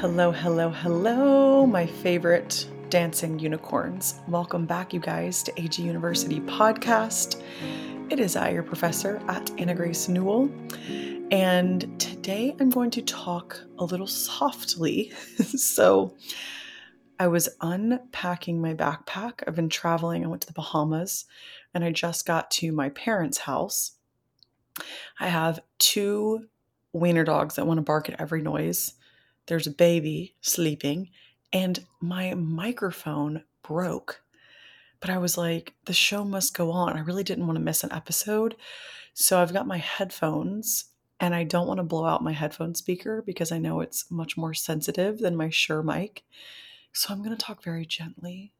Hello, hello, hello, my favorite dancing unicorns. Welcome back, you guys, to AG University Podcast. It is I, your professor at Anna Grace Newell, and today I'm going to talk a little softly. so, I was unpacking my backpack. I've been traveling, I went to the Bahamas, and I just got to my parents' house. I have two wiener dogs that want to bark at every noise there's a baby sleeping, and my microphone broke. But I was like, the show must go on. I really didn't want to miss an episode. So I've got my headphones and I don't want to blow out my headphone speaker because I know it's much more sensitive than my Shure mic. So I'm going to talk very gently.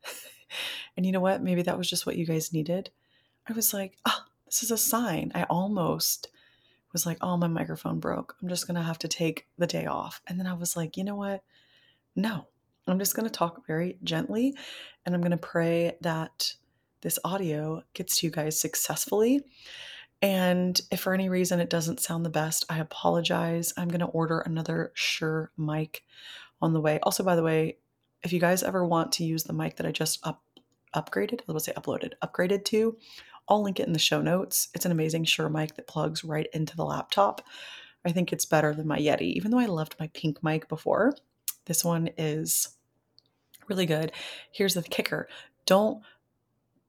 and you know what? Maybe that was just what you guys needed. I was like, ah, oh, this is a sign. I almost was like, oh, my microphone broke. I'm just going to have to take the day off. And then I was like, you know what? No, I'm just going to talk very gently and I'm going to pray that this audio gets to you guys successfully. And if for any reason it doesn't sound the best, I apologize. I'm going to order another Shure mic on the way. Also, by the way, if you guys ever want to use the mic that I just up upgraded, I was say uploaded, upgraded to, I'll link it in the show notes. It's an amazing Shure mic that plugs right into the laptop. I think it's better than my Yeti, even though I loved my pink mic before. This one is really good. Here's the kicker don't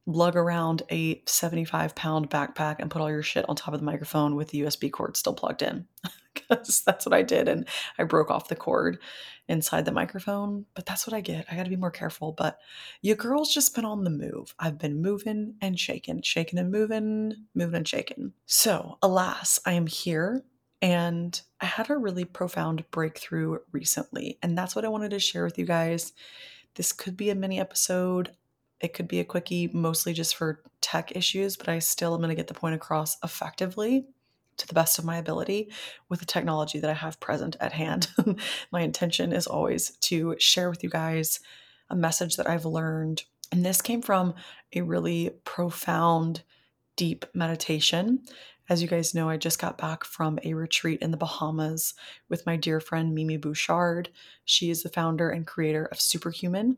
lug around a 75 pound backpack and put all your shit on top of the microphone with the USB cord still plugged in. Because that's what I did. And I broke off the cord inside the microphone. But that's what I get. I got to be more careful. But your girl's just been on the move. I've been moving and shaking, shaking and moving, moving and shaking. So, alas, I am here and I had a really profound breakthrough recently. And that's what I wanted to share with you guys. This could be a mini episode. It could be a quickie, mostly just for tech issues, but I still am going to get the point across effectively to the best of my ability with the technology that I have present at hand. my intention is always to share with you guys a message that I've learned. And this came from a really profound, deep meditation. As you guys know, I just got back from a retreat in the Bahamas with my dear friend Mimi Bouchard. She is the founder and creator of Superhuman.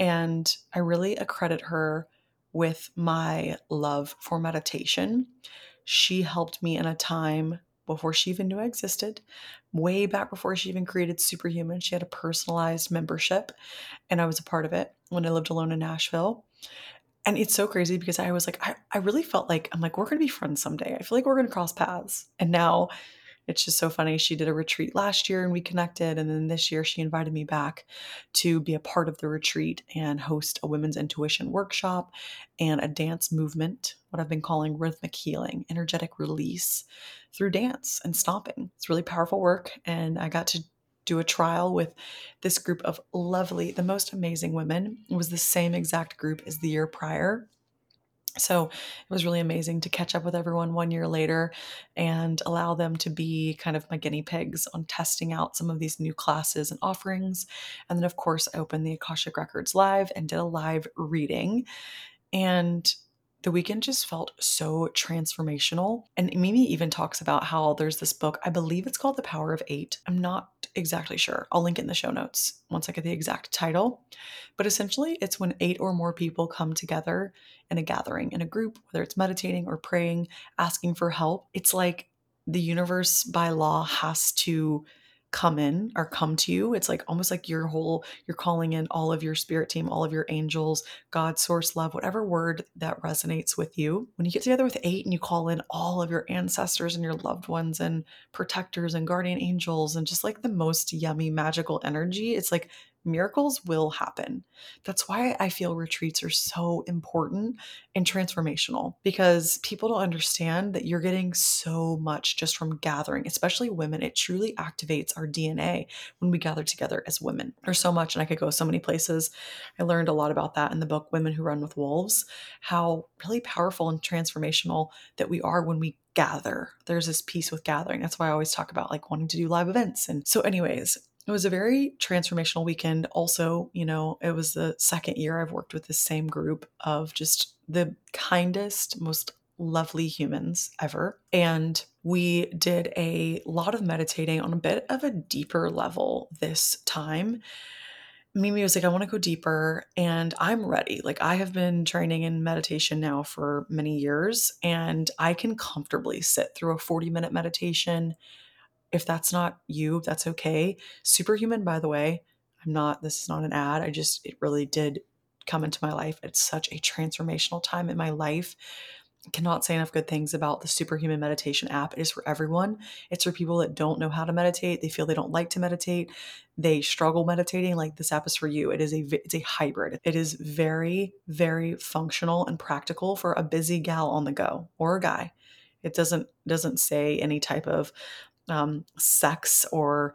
And I really accredit her with my love for meditation. She helped me in a time before she even knew I existed, way back before she even created Superhuman. She had a personalized membership, and I was a part of it when I lived alone in Nashville. And it's so crazy because I was like, I, I really felt like, I'm like, we're going to be friends someday. I feel like we're going to cross paths. And now it's just so funny. She did a retreat last year and we connected. And then this year she invited me back to be a part of the retreat and host a women's intuition workshop and a dance movement, what I've been calling rhythmic healing, energetic release through dance and stomping. It's really powerful work. And I got to do a trial with this group of lovely, the most amazing women. It was the same exact group as the year prior. So it was really amazing to catch up with everyone one year later and allow them to be kind of my guinea pigs on testing out some of these new classes and offerings. And then, of course, I opened the Akashic Records Live and did a live reading. And the weekend just felt so transformational. And Mimi even talks about how there's this book, I believe it's called The Power of Eight. I'm not exactly sure. I'll link it in the show notes once I get the exact title. But essentially, it's when eight or more people come together in a gathering, in a group, whether it's meditating or praying, asking for help. It's like the universe by law has to come in or come to you. It's like almost like your whole, you're calling in all of your spirit team, all of your angels, God, source, love, whatever word that resonates with you. When you get together with eight and you call in all of your ancestors and your loved ones and protectors and guardian angels and just like the most yummy magical energy, it's like miracles will happen. That's why I feel retreats are so important and transformational because people don't understand that you're getting so much just from gathering, especially women. It truly activates our DNA when we gather together as women. There's so much, and I could go so many places. I learned a lot about that in the book Women Who Run with Wolves, how really powerful and transformational that we are when we gather. There's this piece with gathering. That's why I always talk about like wanting to do live events. And so, anyways, it was a very transformational weekend. Also, you know, it was the second year I've worked with the same group of just the kindest, most lovely humans ever. And we did a lot of meditating on a bit of a deeper level this time. Mimi was like, I want to go deeper and I'm ready. Like, I have been training in meditation now for many years and I can comfortably sit through a 40 minute meditation. If that's not you, that's okay. Superhuman, by the way, I'm not, this is not an ad. I just, it really did come into my life at such a transformational time in my life cannot say enough good things about the Superhuman Meditation app. It is for everyone. It's for people that don't know how to meditate. They feel they don't like to meditate. They struggle meditating. Like this app is for you. It is a it's a hybrid. It is very very functional and practical for a busy gal on the go or a guy. It doesn't doesn't say any type of um, sex or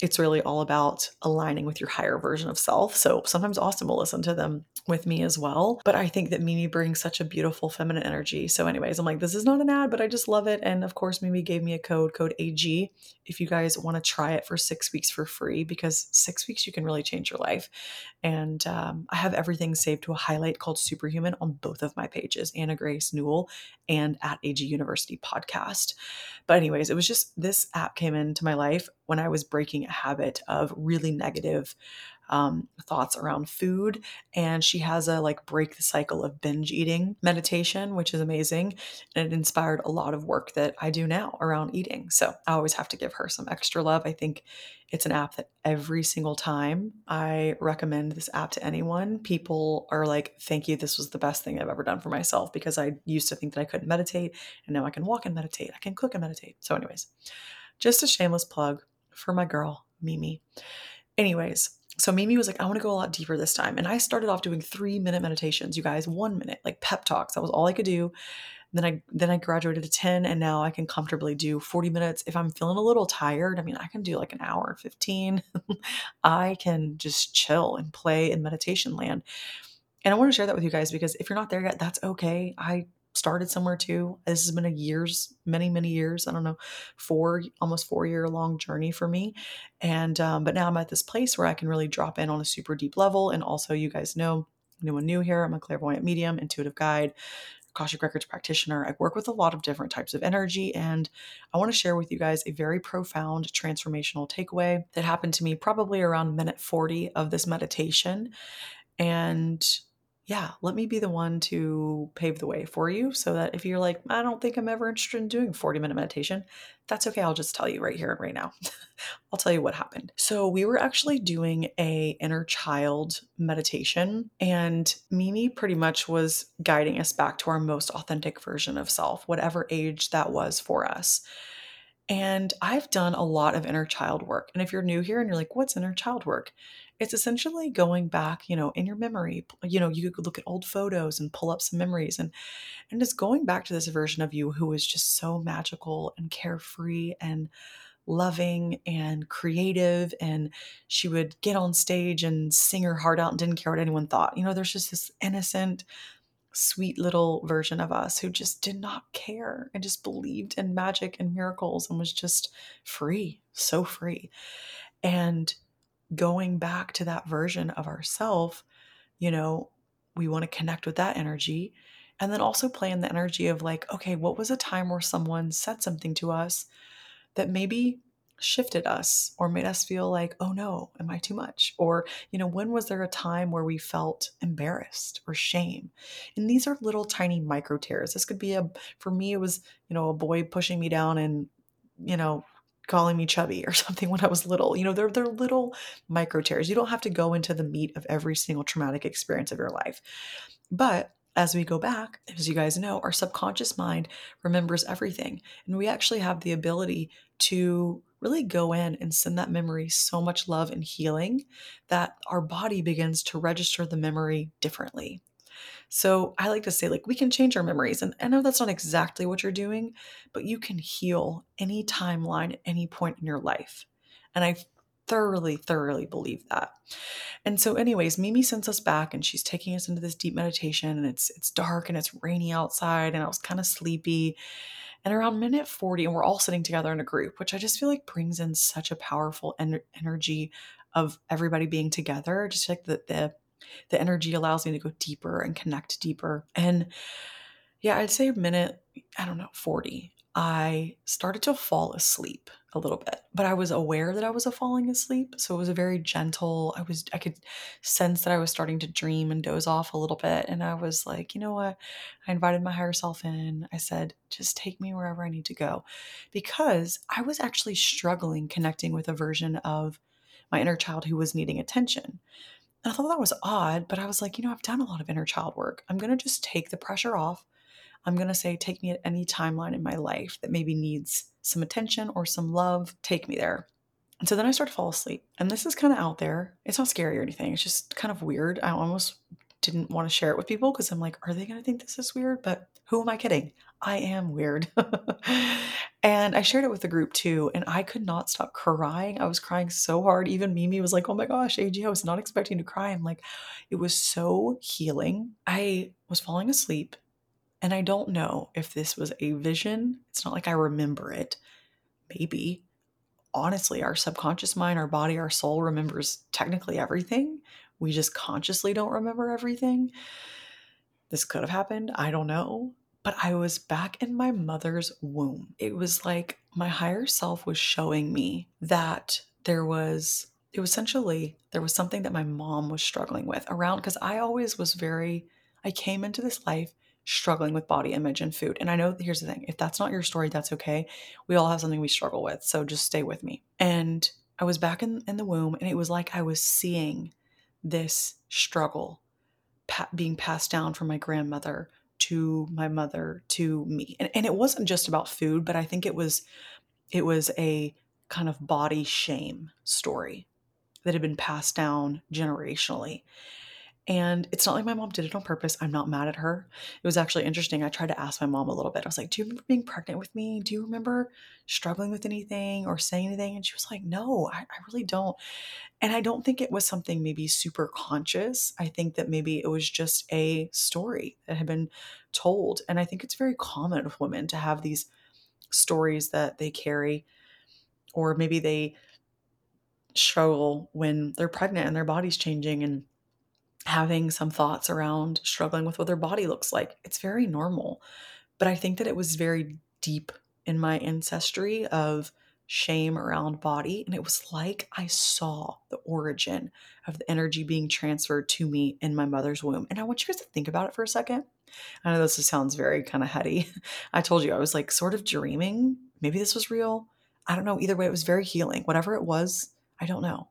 it's really all about aligning with your higher version of self. So sometimes Austin will listen to them with me as well. But I think that Mimi brings such a beautiful feminine energy. So, anyways, I'm like, this is not an ad, but I just love it. And of course, Mimi gave me a code, code AG, if you guys want to try it for six weeks for free, because six weeks you can really change your life. And um, I have everything saved to a highlight called Superhuman on both of my pages, Anna Grace Newell and at AG University Podcast. But, anyways, it was just this app came into my life when I was breaking a habit of really negative um, thoughts around food. And she has a like break the cycle of binge eating meditation, which is amazing. And it inspired a lot of work that I do now around eating. So I always have to give her some extra love. I think it's an app that every single time I recommend this app to anyone, people are like, Thank you. This was the best thing I've ever done for myself because I used to think that I couldn't meditate. And now I can walk and meditate. I can cook and meditate. So, anyways, just a shameless plug for my girl, Mimi. Anyways, so Mimi was like, I want to go a lot deeper this time. And I started off doing three minute meditations, you guys, one minute, like pep talks. That was all I could do. Then I then I graduated to 10 and now I can comfortably do 40 minutes. If I'm feeling a little tired, I mean, I can do like an hour and 15. I can just chill and play in meditation land. And I want to share that with you guys because if you're not there yet, that's okay. I started somewhere too. This has been a years, many, many years. I don't know, four, almost four year long journey for me. And, um, but now I'm at this place where I can really drop in on a super deep level. And also, you guys know, anyone new here, I'm a clairvoyant medium, intuitive guide, Akashic Records practitioner. I work with a lot of different types of energy, and I want to share with you guys a very profound transformational takeaway that happened to me probably around minute 40 of this meditation. And yeah, let me be the one to pave the way for you so that if you're like, I don't think I'm ever interested in doing 40 minute meditation, that's okay. I'll just tell you right here and right now. I'll tell you what happened. So we were actually doing a inner child meditation and Mimi pretty much was guiding us back to our most authentic version of self, whatever age that was for us. And I've done a lot of inner child work. And if you're new here and you're like, what's inner child work? It's essentially going back, you know, in your memory. You know, you could look at old photos and pull up some memories and and just going back to this version of you who was just so magical and carefree and loving and creative and she would get on stage and sing her heart out and didn't care what anyone thought. You know, there's just this innocent sweet little version of us who just did not care and just believed in magic and miracles and was just free, so free. And going back to that version of ourself, you know, we want to connect with that energy and then also play in the energy of like, okay, what was a time where someone said something to us that maybe shifted us or made us feel like, oh no, am I too much? Or, you know, when was there a time where we felt embarrassed or shame? And these are little tiny micro tears. This could be a, for me, it was, you know, a boy pushing me down and, you know, calling me chubby or something when I was little. You know, they're they're little micro tears. You don't have to go into the meat of every single traumatic experience of your life. But as we go back, as you guys know, our subconscious mind remembers everything. And we actually have the ability to really go in and send that memory so much love and healing that our body begins to register the memory differently. So I like to say, like, we can change our memories. And I know that's not exactly what you're doing, but you can heal any timeline at any point in your life. And I thoroughly, thoroughly believe that. And so, anyways, Mimi sends us back and she's taking us into this deep meditation, and it's it's dark and it's rainy outside, and I was kind of sleepy. And around minute 40, and we're all sitting together in a group, which I just feel like brings in such a powerful en- energy of everybody being together. Just like the, the the energy allows me to go deeper and connect deeper. And yeah, I'd say a minute, I don't know, 40, I started to fall asleep a little bit, but I was aware that I was falling asleep. So it was a very gentle, I was, I could sense that I was starting to dream and doze off a little bit. And I was like, you know what? I invited my higher self in. I said, just take me wherever I need to go because I was actually struggling connecting with a version of my inner child who was needing attention. And I thought that was odd, but I was like, you know, I've done a lot of inner child work. I'm going to just take the pressure off. I'm going to say, take me at any timeline in my life that maybe needs some attention or some love, take me there. And so then I start to fall asleep. And this is kind of out there. It's not scary or anything. It's just kind of weird. I almost didn't want to share it with people because I'm like, are they going to think this is weird? But who am I kidding? I am weird. and I shared it with the group too, and I could not stop crying. I was crying so hard. Even Mimi was like, oh my gosh, AG, I was not expecting to cry. I'm like, it was so healing. I was falling asleep, and I don't know if this was a vision. It's not like I remember it. Maybe. Honestly, our subconscious mind, our body, our soul remembers technically everything. We just consciously don't remember everything. This could have happened. I don't know but I was back in my mother's womb. It was like my higher self was showing me that there was, it was essentially, there was something that my mom was struggling with around, because I always was very, I came into this life struggling with body image and food. And I know here's the thing if that's not your story, that's okay. We all have something we struggle with. So just stay with me. And I was back in, in the womb, and it was like I was seeing this struggle pa- being passed down from my grandmother to my mother to me. And, and it wasn't just about food but i think it was it was a kind of body shame story that had been passed down generationally and it's not like my mom did it on purpose. I'm not mad at her. It was actually interesting. I tried to ask my mom a little bit. I was like, Do you remember being pregnant with me? Do you remember struggling with anything or saying anything? And she was like, No, I, I really don't. And I don't think it was something maybe super conscious. I think that maybe it was just a story that had been told. And I think it's very common with women to have these stories that they carry, or maybe they struggle when they're pregnant and their body's changing and having some thoughts around struggling with what their body looks like. It's very normal. But I think that it was very deep in my ancestry of shame around body. And it was like I saw the origin of the energy being transferred to me in my mother's womb. And I want you guys to think about it for a second. I know this sounds very kind of heady. I told you I was like sort of dreaming. Maybe this was real. I don't know. Either way, it was very healing. Whatever it was, I don't know.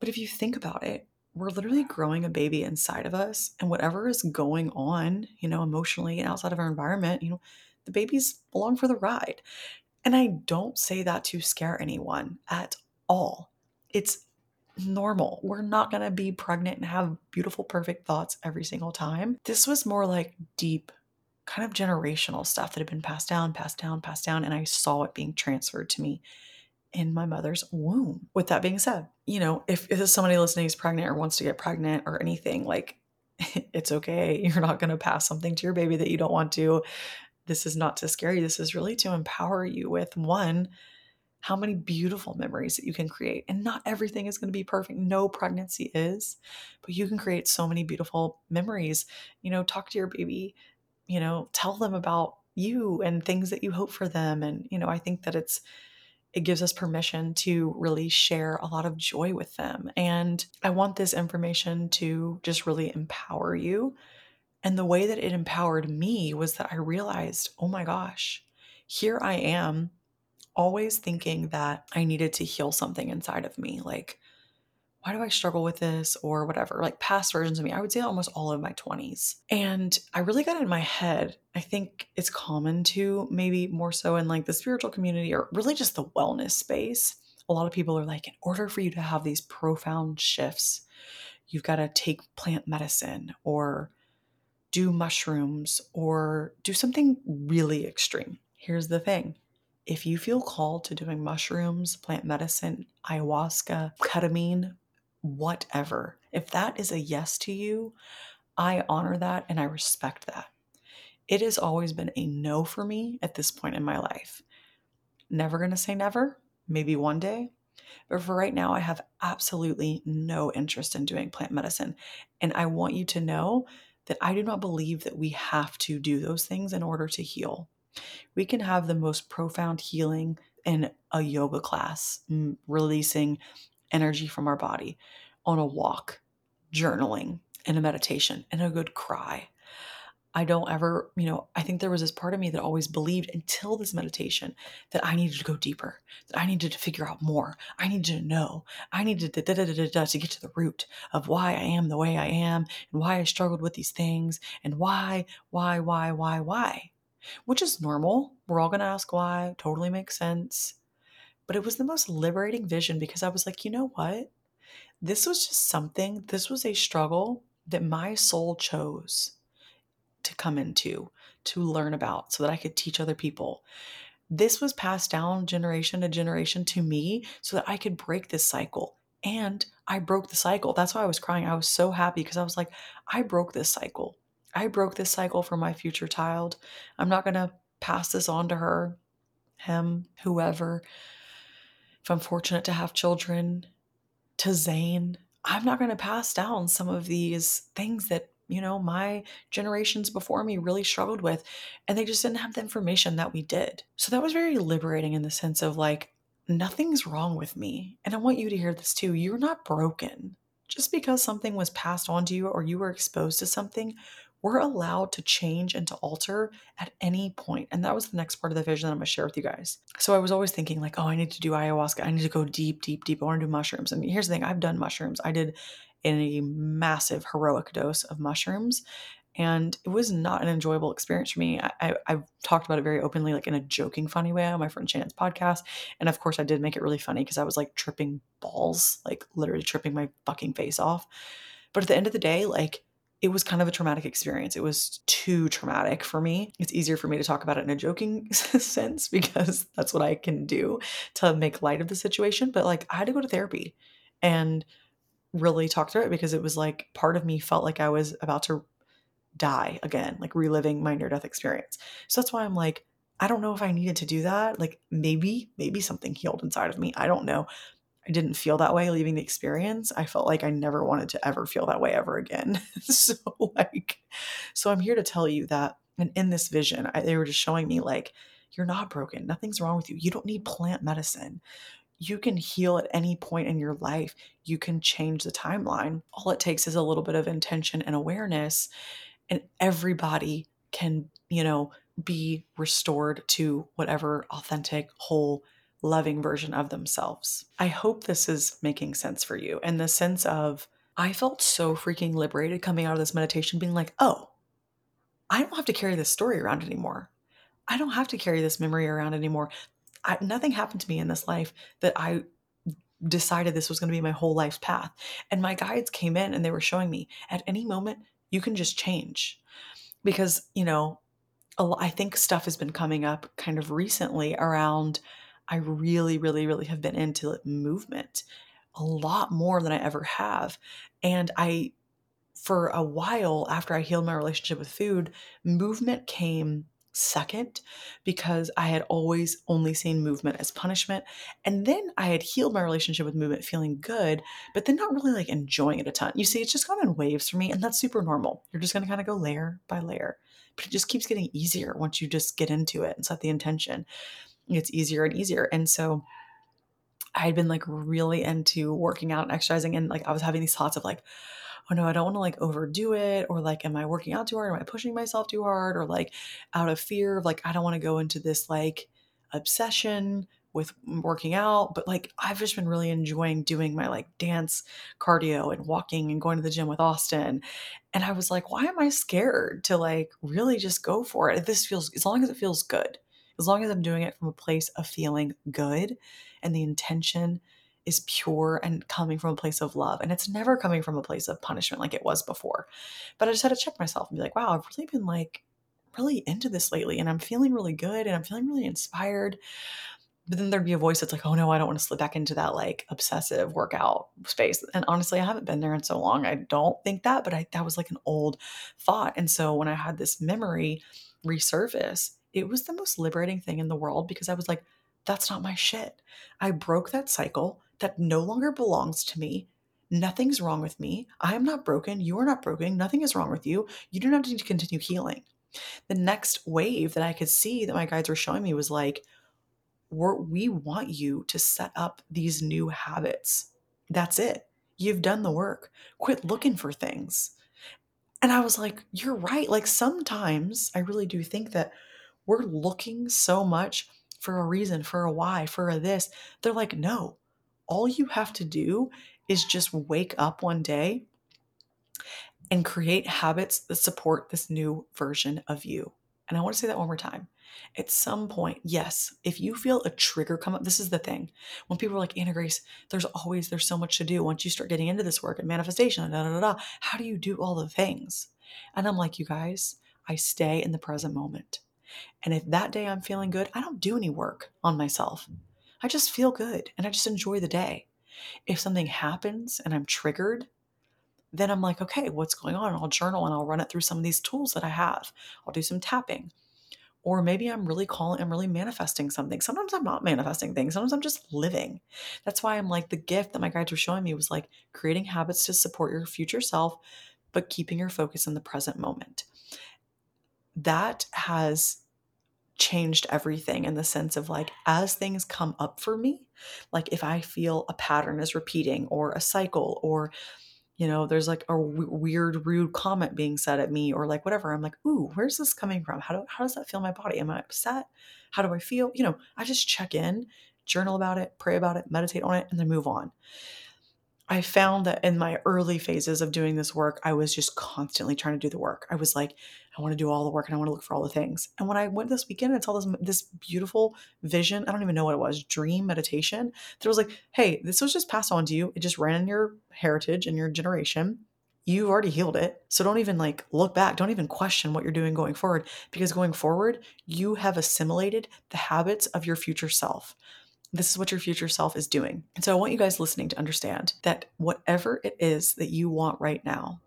But if you think about it, we're literally growing a baby inside of us and whatever is going on you know emotionally and outside of our environment you know the babies along for the ride. And i don't say that to scare anyone at all. It's normal. We're not going to be pregnant and have beautiful perfect thoughts every single time. This was more like deep kind of generational stuff that had been passed down passed down passed down and i saw it being transferred to me in my mother's womb. With that being said, you know, if, if there's somebody listening is pregnant or wants to get pregnant or anything, like it's okay. You're not going to pass something to your baby that you don't want to. This is not to scare you. This is really to empower you with one, how many beautiful memories that you can create. And not everything is going to be perfect. No pregnancy is, but you can create so many beautiful memories. You know, talk to your baby, you know, tell them about you and things that you hope for them. And, you know, I think that it's, it gives us permission to really share a lot of joy with them. And I want this information to just really empower you. And the way that it empowered me was that I realized, oh my gosh, here I am always thinking that I needed to heal something inside of me. Like, why do I struggle with this or whatever, like past versions of me. I would say almost all of my 20s. And I really got in my head. I think it's common to maybe more so in like the spiritual community or really just the wellness space. A lot of people are like, in order for you to have these profound shifts, you've got to take plant medicine or do mushrooms or do something really extreme. Here's the thing if you feel called to doing mushrooms, plant medicine, ayahuasca, ketamine, whatever. If that is a yes to you, I honor that and I respect that. It has always been a no for me at this point in my life. Never going to say never, maybe one day. But for right now, I have absolutely no interest in doing plant medicine. And I want you to know that I do not believe that we have to do those things in order to heal. We can have the most profound healing in a yoga class, releasing energy from our body, on a walk, journaling, in a meditation, and a good cry. I don't ever, you know, I think there was this part of me that always believed until this meditation that I needed to go deeper, that I needed to figure out more. I needed to know. I needed to, da, da, da, to get to the root of why I am the way I am and why I struggled with these things and why, why, why, why, why, which is normal. We're all going to ask why. Totally makes sense. But it was the most liberating vision because I was like, you know what? This was just something, this was a struggle that my soul chose to come into, to learn about, so that I could teach other people. This was passed down generation to generation to me so that I could break this cycle. And I broke the cycle. That's why I was crying. I was so happy because I was like, I broke this cycle. I broke this cycle for my future child. I'm not going to pass this on to her, him, whoever. If I'm fortunate to have children, to Zane, I'm not going to pass down some of these things that you know, my generations before me really struggled with, and they just didn't have the information that we did. So that was very liberating in the sense of like, nothing's wrong with me. And I want you to hear this too. You're not broken. Just because something was passed on to you or you were exposed to something we're allowed to change and to alter at any point. And that was the next part of the vision that I'm gonna share with you guys. So I was always thinking, like, oh, I need to do ayahuasca. I need to go deep, deep, deep. I wanna do mushrooms. And here's the thing I've done mushrooms. I did a massive heroic dose of mushrooms. And it was not an enjoyable experience for me. I, have talked about it very openly, like in a joking, funny way on my friend Shannon's podcast. And of course, I did make it really funny because I was like tripping balls, like literally tripping my fucking face off. But at the end of the day, like it was kind of a traumatic experience. It was too traumatic for me. It's easier for me to talk about it in a joking sense because that's what I can do to make light of the situation. But like, I had to go to therapy and really talk through it because it was like part of me felt like I was about to die again, like reliving my near death experience. So that's why I'm like, I don't know if I needed to do that. Like maybe, maybe something healed inside of me. I don't know. I didn't feel that way leaving the experience. I felt like I never wanted to ever feel that way ever again. so like so I'm here to tell you that and in this vision, I, they were just showing me like you're not broken. Nothing's wrong with you. You don't need plant medicine. You can heal at any point in your life. You can change the timeline. All it takes is a little bit of intention and awareness and everybody can, you know, be restored to whatever authentic, whole loving version of themselves. I hope this is making sense for you in the sense of I felt so freaking liberated coming out of this meditation, being like, oh, I don't have to carry this story around anymore. I don't have to carry this memory around anymore. I, nothing happened to me in this life that I decided this was going to be my whole life's path. And my guides came in and they were showing me at any moment, you can just change. Because, you know, I think stuff has been coming up kind of recently around I really, really, really have been into movement a lot more than I ever have. And I, for a while after I healed my relationship with food, movement came second because I had always only seen movement as punishment. And then I had healed my relationship with movement feeling good, but then not really like enjoying it a ton. You see, it's just gone in waves for me, and that's super normal. You're just gonna kind of go layer by layer. But it just keeps getting easier once you just get into it and set the intention it's easier and easier. And so I had been like really into working out and exercising. And like I was having these thoughts of like, oh no, I don't want to like overdo it. Or like, am I working out too hard? Am I pushing myself too hard? Or like out of fear of like, I don't want to go into this like obsession with working out. But like, I've just been really enjoying doing my like dance cardio and walking and going to the gym with Austin. And I was like, why am I scared to like really just go for it? This feels, as long as it feels good as long as I'm doing it from a place of feeling good and the intention is pure and coming from a place of love. And it's never coming from a place of punishment like it was before. But I just had to check myself and be like, wow, I've really been like really into this lately and I'm feeling really good and I'm feeling really inspired. But then there'd be a voice that's like, oh no, I don't want to slip back into that like obsessive workout space. And honestly, I haven't been there in so long. I don't think that, but I that was like an old thought. And so when I had this memory resurface, it was the most liberating thing in the world because I was like, that's not my shit. I broke that cycle that no longer belongs to me. Nothing's wrong with me. I am not broken. You are not broken. Nothing is wrong with you. You do not need to continue healing. The next wave that I could see that my guides were showing me was like, we want you to set up these new habits. That's it. You've done the work. Quit looking for things. And I was like, you're right. Like sometimes I really do think that we're looking so much for a reason, for a why, for a this. They're like, no, all you have to do is just wake up one day and create habits that support this new version of you. And I want to say that one more time. At some point, yes, if you feel a trigger come up, this is the thing. When people are like, Anna Grace, there's always there's so much to do once you start getting into this work and manifestation, da, da, da, da. how do you do all the things? And I'm like, you guys, I stay in the present moment. And if that day I'm feeling good, I don't do any work on myself. Mm. I just feel good and I just enjoy the day. If something happens and I'm triggered, then I'm like, okay, what's going on? I'll journal and I'll run it through some of these tools that I have. I'll do some tapping. Or maybe I'm really calling, I'm really manifesting something. Sometimes I'm not manifesting things. Sometimes I'm just living. That's why I'm like, the gift that my guides were showing me was like creating habits to support your future self, but keeping your focus in the present moment. That has changed everything in the sense of like as things come up for me like if i feel a pattern is repeating or a cycle or you know there's like a w- weird rude comment being said at me or like whatever i'm like ooh where's this coming from? How do how does that feel in my body? Am i upset? How do i feel? You know i just check in journal about it pray about it meditate on it and then move on I found that in my early phases of doing this work, I was just constantly trying to do the work. I was like, I want to do all the work and I want to look for all the things. And when I went this weekend and saw this this beautiful vision, I don't even know what it was, dream meditation, that was like, hey, this was just passed on to you. It just ran in your heritage and your generation. You've already healed it. So don't even like look back. Don't even question what you're doing going forward because going forward, you have assimilated the habits of your future self. This is what your future self is doing. And so I want you guys listening to understand that whatever it is that you want right now,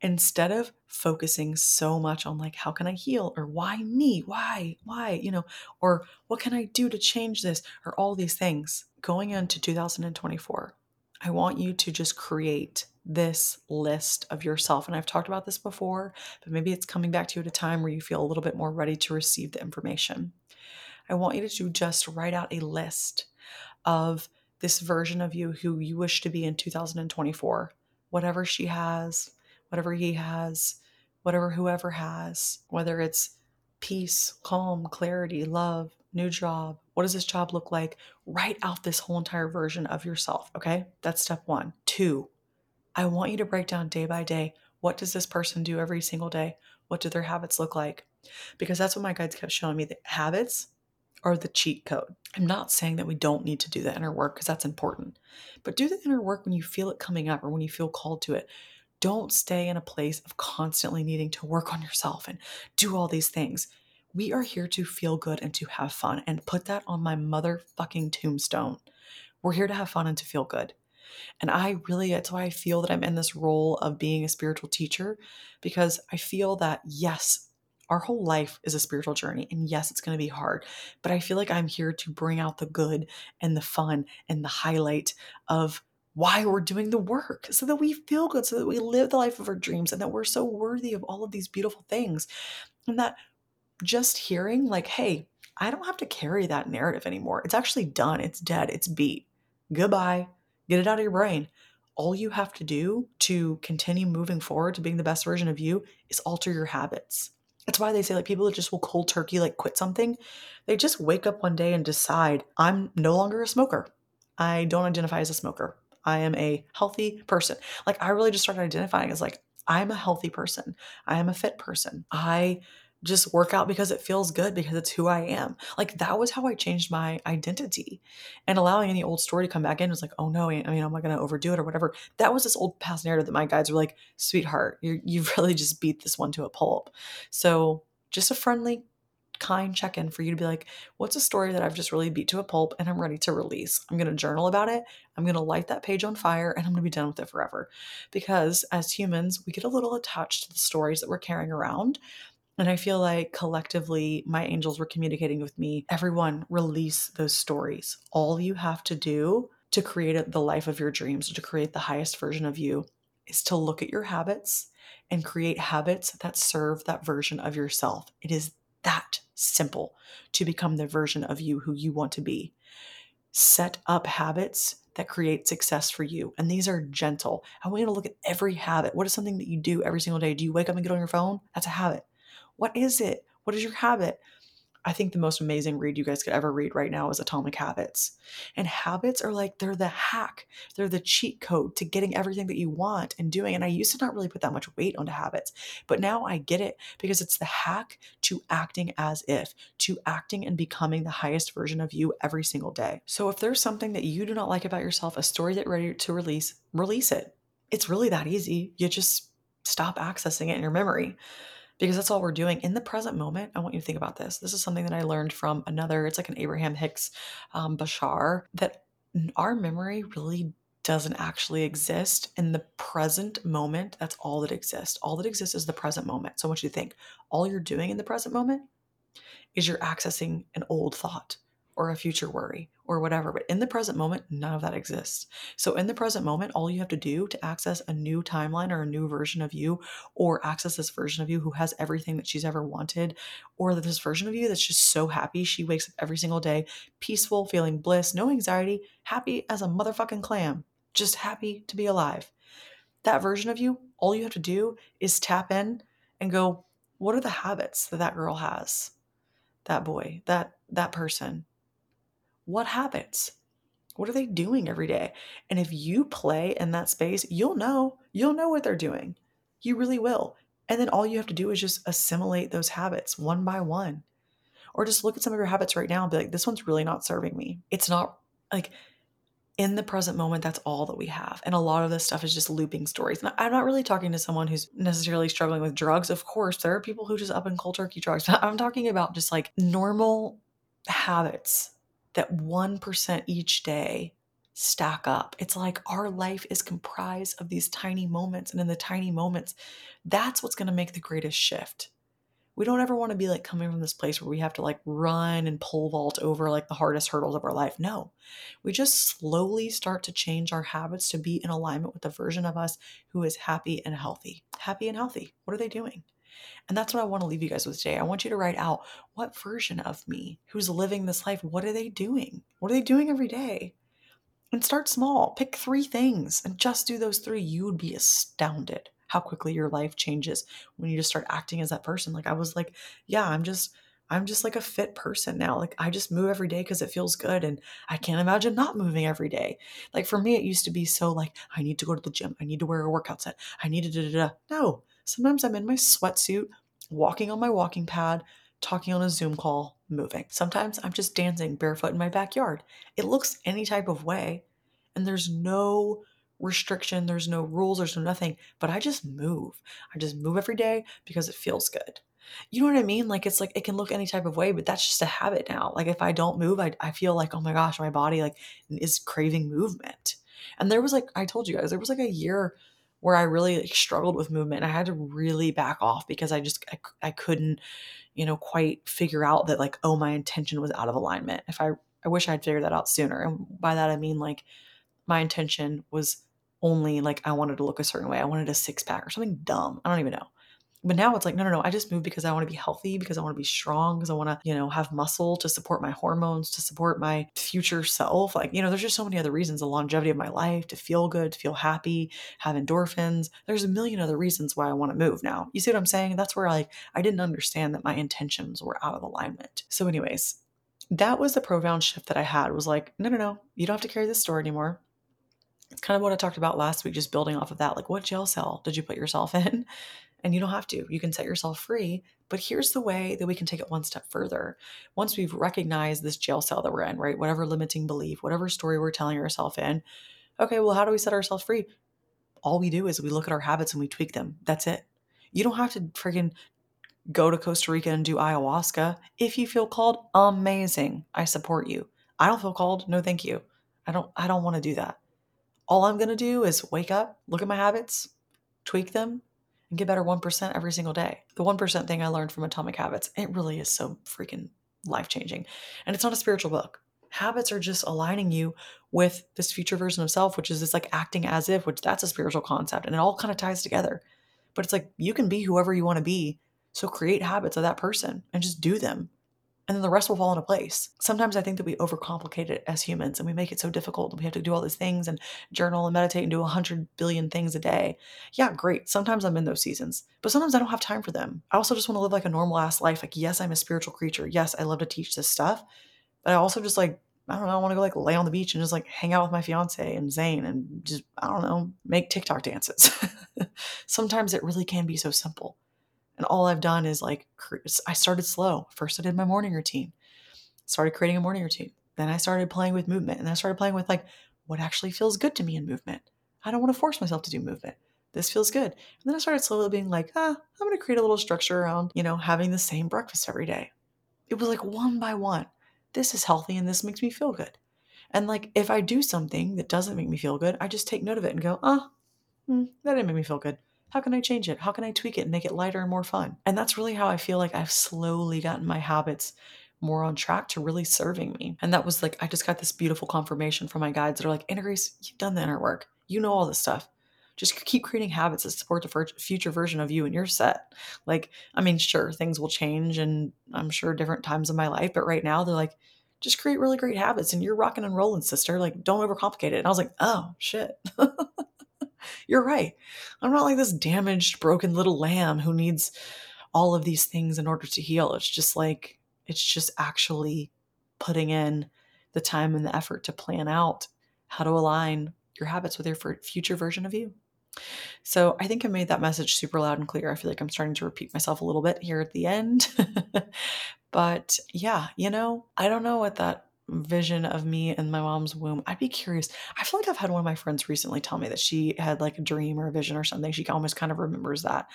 instead of focusing so much on like how can i heal? Or why me? Why? Why? You know or what can i do to change this? Or all these things going into 2024 i want you to just create this list of yourself. And i've talked about this before but maybe it's coming back to you at a time where you feel a little bit more ready to receive the information I want you to just write out a list of this version of you who you wish to be in 2024. Whatever she has, whatever he has, whatever whoever has, whether it's peace, calm, clarity, love, new job. What does this job look like? Write out this whole entire version of yourself, okay? That's step one. Two, I want you to break down day by day what does this person do every single day? What do their habits look like? Because that's what my guides kept showing me that habits are the cheat code. I'm not saying that we don't need to do the inner work because that's important, but do the inner work when you feel it coming up or when you feel called to it. Don't stay in a place of constantly needing to work on yourself and do all these things. We are here to feel good and to have fun, and put that on my motherfucking tombstone. We're here to have fun and to feel good. And I really, that's why I feel that I'm in this role of being a spiritual teacher because I feel that, yes, our whole life is a spiritual journey. And yes, it's going to be hard, but I feel like I'm here to bring out the good and the fun and the highlight of why we're doing the work so that we feel good, so that we live the life of our dreams, and that we're so worthy of all of these beautiful things. And that just hearing, like, hey, I don't have to carry that narrative anymore. It's actually done, it's dead, it's beat. Goodbye. Get it out of your brain. All you have to do to continue moving forward to being the best version of you is alter your habits. That's why they say like people that just will cold turkey like quit something, they just wake up one day and decide I'm no longer a smoker. I don't identify as a smoker. I am a healthy person. Like I really just started identifying as like I'm a healthy person. I am a fit person. I just work out because it feels good because it's who I am. Like that was how I changed my identity. And allowing any old story to come back in was like, oh no, I mean, am I going to overdo it or whatever? That was this old past narrative that my guides were like, sweetheart, you you've really just beat this one to a pulp. So just a friendly, kind check in for you to be like, what's a story that I've just really beat to a pulp and I'm ready to release? I'm going to journal about it. I'm going to light that page on fire and I'm going to be done with it forever. Because as humans, we get a little attached to the stories that we're carrying around. And I feel like collectively, my angels were communicating with me everyone, release those stories. All you have to do to create the life of your dreams, to create the highest version of you, is to look at your habits and create habits that serve that version of yourself. It is that simple to become the version of you who you want to be. Set up habits that create success for you. And these are gentle. I want you to look at every habit. What is something that you do every single day? Do you wake up and get on your phone? That's a habit. What is it? What is your habit? I think the most amazing read you guys could ever read right now is Atomic Habits. And habits are like, they're the hack, they're the cheat code to getting everything that you want and doing. And I used to not really put that much weight onto habits, but now I get it because it's the hack to acting as if, to acting and becoming the highest version of you every single day. So if there's something that you do not like about yourself, a story that you're ready to release, release it. It's really that easy. You just stop accessing it in your memory because that's all we're doing in the present moment. I want you to think about this. This is something that I learned from another, it's like an Abraham Hicks um, Bashar, that our memory really doesn't actually exist in the present moment. That's all that exists. All that exists is the present moment. So, what you to think? All you're doing in the present moment is you're accessing an old thought or a future worry or whatever. But in the present moment, none of that exists. So, in the present moment, all you have to do to access a new timeline or a new version of you, or access this version of you who has everything that she's ever wanted, or this version of you that's just so happy she wakes up every single day, peaceful, feeling bliss, no anxiety, happy as a motherfucking clam, just happy to be alive. That version of you, all you have to do is tap in and go, what are the habits that that girl has? That boy, that that person, what habits? What are they doing every day? And if you play in that space, you'll know. You'll know what they're doing. You really will. And then all you have to do is just assimilate those habits one by one. Or just look at some of your habits right now and be like, this one's really not serving me. It's not like in the present moment, that's all that we have. And a lot of this stuff is just looping stories. And I'm not really talking to someone who's necessarily struggling with drugs. Of course, there are people who just up and cold turkey drugs. I'm talking about just like normal habits that 1% each day stack up. It's like our life is comprised of these tiny moments. And in the tiny moments, that's what's going to make the greatest shift. We don't ever want to be like coming from this place where we have to like run and pole vault over like the hardest hurdles of our life. No, we just slowly start to change our habits to be in alignment with the version of us who is happy and healthy. Happy and healthy. What are they doing? And that's what I want to leave you guys with today. I want you to write out what version of me who's living this life, what are they doing? What are they doing every day? And start small. Pick three things and just do those three. You would be astounded how quickly your life changes when you just start acting as that person. Like I was like, yeah, I'm just I'm just like a fit person now. Like I just move every day because it feels good and I can't imagine not moving every day. Like for me, it used to be so like, I need to go to the gym. I need to wear a workout set. I need to da da da. No, Sometimes I'm in my sweatsuit, walking on my walking pad, talking on a Zoom call, moving. Sometimes I'm just dancing barefoot in my backyard. It looks any type of way, and there's no restriction, there's no rules, there's no nothing, but I just move. I just move every day because it feels good. You know what I mean? Like it's like it can look any type of way, but that's just a habit now. Like if I don't move, I, I feel like, oh my gosh, my body like is craving movement. And there was like I told you guys, there was like a year where I really like, struggled with movement. I had to really back off because I just I, I couldn't, you know, quite figure out that like oh my intention was out of alignment. If I I wish I'd figured that out sooner. And by that I mean like my intention was only like I wanted to look a certain way. I wanted a six pack or something dumb. I don't even know. But now it's like, no, no, no. I just move because I want to be healthy, because I want to be strong, because I want to, you know, have muscle to support my hormones, to support my future self. Like, you know, there's just so many other reasons the longevity of my life, to feel good, to feel happy, have endorphins. There's a million other reasons why I want to move now. You see what I'm saying? That's where like I didn't understand that my intentions were out of alignment. So, anyways, that was the profound shift that I had was like, no, no, no, you don't have to carry this store anymore. It's kind of what I talked about last week, just building off of that. Like, what jail cell did you put yourself in? And you don't have to. You can set yourself free. But here's the way that we can take it one step further. Once we've recognized this jail cell that we're in, right? Whatever limiting belief, whatever story we're telling ourselves in, okay, well, how do we set ourselves free? All we do is we look at our habits and we tweak them. That's it. You don't have to friggin' go to Costa Rica and do ayahuasca. If you feel called, amazing. I support you. I don't feel called. No, thank you. I don't I don't want to do that. All I'm going to do is wake up, look at my habits, tweak them, and get better 1% every single day. The 1% thing I learned from Atomic Habits, it really is so freaking life changing. And it's not a spiritual book. Habits are just aligning you with this future version of self, which is this like acting as if, which that's a spiritual concept and it all kind of ties together. But it's like you can be whoever you want to be. So create habits of that person and just do them and then the rest will fall into place. Sometimes I think that we overcomplicate it as humans and we make it so difficult and we have to do all these things and journal and meditate and do a hundred billion things a day. Yeah, great. Sometimes I'm in those seasons, but sometimes I don't have time for them. I also just want to live like a normal ass life. Like, yes, I'm a spiritual creature. Yes, I love to teach this stuff, but I also just like, I don't know, I want to go like lay on the beach and just like hang out with my fiance and Zane and just, I don't know, make TikTok dances. sometimes it really can be so simple. And all I've done is like, I started slow. First, I did my morning routine, started creating a morning routine. Then I started playing with movement and I started playing with like what actually feels good to me in movement. I don't want to force myself to do movement. This feels good. And then I started slowly being like, ah, I'm going to create a little structure around, you know, having the same breakfast every day. It was like one by one. This is healthy and this makes me feel good. And like, if I do something that doesn't make me feel good, I just take note of it and go, oh, mm, that didn't make me feel good. How can I change it? How can I tweak it and make it lighter and more fun? And that's really how I feel like I've slowly gotten my habits more on track to really serving me. And that was like, I just got this beautiful confirmation from my guides that are like, Anna you've done the inner work. You know all this stuff. Just keep creating habits that support the future version of you and you're set. Like, I mean, sure, things will change and I'm sure different times in my life, but right now they're like, just create really great habits and you're rocking and rolling, sister. Like, don't overcomplicate it. And I was like, oh, shit. You're right. I'm not like this damaged, broken little lamb who needs all of these things in order to heal. It's just like, it's just actually putting in the time and the effort to plan out how to align your habits with your future version of you. So I think I made that message super loud and clear. I feel like I'm starting to repeat myself a little bit here at the end. but yeah, you know, I don't know what that vision of me in my mom's womb. I'd be curious. I feel like I've had one of my friends recently tell me that she had like a dream or a vision or something. She almost kind of remembers that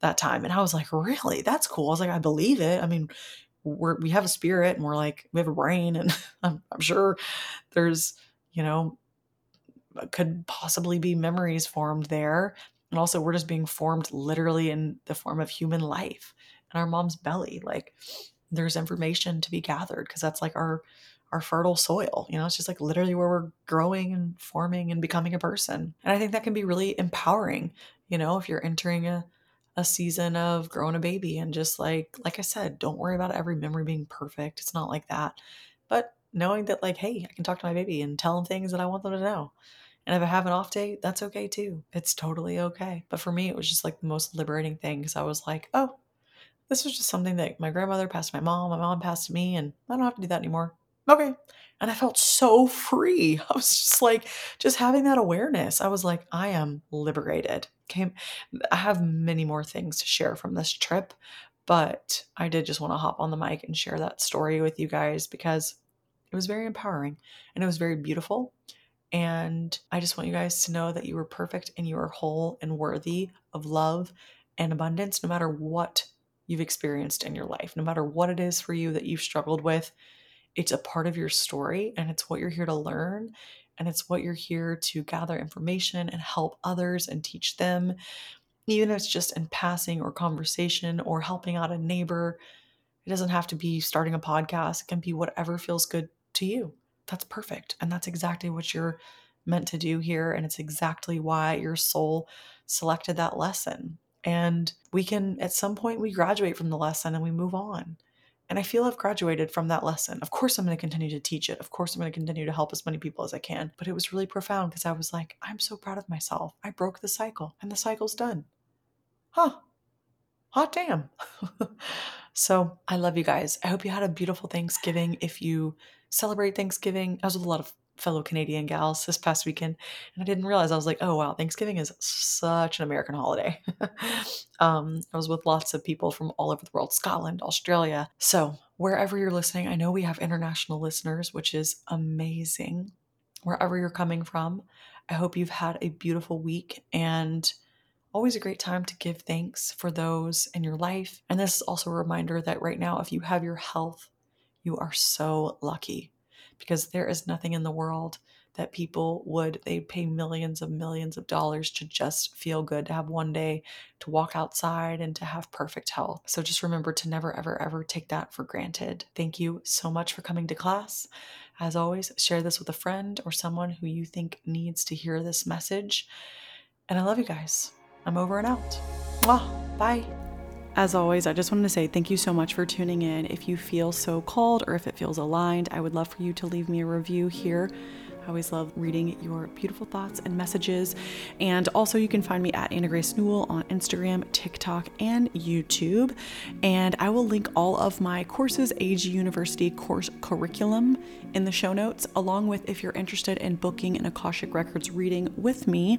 that time. And I was like, really? That's cool. I was like, I believe it. I mean, we're we have a spirit and we're like we have a brain and I'm, I'm sure there's you know uh, could possibly be memories formed there and also we're just being formed literally in the form of human life in our mom's belly like there's information to be gathered because that's like our our fertile soil. You know, it's just like literally where we're growing and forming and becoming a person. And I think that can be really empowering, you know, if you're entering a a season of growing a baby and just like like I said, don't worry about every memory being perfect. It's not like that. But knowing that like, hey, I can talk to my baby and tell them things that I want them to know. And if I have an off day, that's okay too. It's totally okay. But for me, it was just like the most liberating thing because I was like, oh, this was just something that my grandmother passed to my mom, my mom passed me, and I don't have to do that anymore okay. And I felt so free. I was just like, just having that awareness. I was like, I am liberated. Okay. I have many more things to share from this trip, but I did just want to hop on the mic and share that story with you guys because it was very empowering and it was very beautiful. And I just want you guys to know that you are perfect and you are whole and worthy of love and abundance, no matter what you've experienced in your life, no matter what it is for you that you've struggled with it's a part of your story and it's what you're here to learn and it's what you're here to gather information and help others and teach them even if it's just in passing or conversation or helping out a neighbor. It doesn't have to be starting a podcast. It can be whatever feels good to you. That's perfect and that's exactly what you're meant to do here and it's exactly why your soul selected that lesson. And we can at some point we graduate from the lesson and we move on and I feel I've graduated from that lesson. Of course, I'm going to continue to teach it. Of course, I'm going to continue to help as many people as I can. But it was really profound because I was like, I'm so proud of myself. I broke the cycle and the cycle's done. Huh. Hot damn. so I love you guys. I hope you had a beautiful Thanksgiving. If you celebrate Thanksgiving, I was with a lot of fellow Canadian gals this past weekend, and I didn't realize I was like, oh wow, Thanksgiving is such an American holiday. um, I was with lots of people from all over the world, Scotland, Australia. So wherever you're listening, I know we have international listeners, which is amazing. Wherever you're coming from, I hope you've had a beautiful week and always a great time to give thanks for those in your life. And this is also a reminder that right now, if you have your health, you are so lucky because there is nothing in the world that people would they pay millions of millions of dollars to just feel good to have one day to walk outside and to have perfect health. So just remember to never ever ever take that for granted. Thank you so much for coming to class. As always share this with a friend or someone who you think needs to hear this message. And i love you guys. I'm over and out. Mwah. bye as always, I just wanted to say thank you so much for tuning in. If you feel so called or if it feels aligned, I would love for you to leave me a review here I always love reading your beautiful thoughts and messages. And also, you can find me at Anna Grace Newell on Instagram, TikTok, and YouTube. And I will link all of my courses, AG University course curriculum, in the show notes, along with if you're interested in booking an Akashic Records reading with me.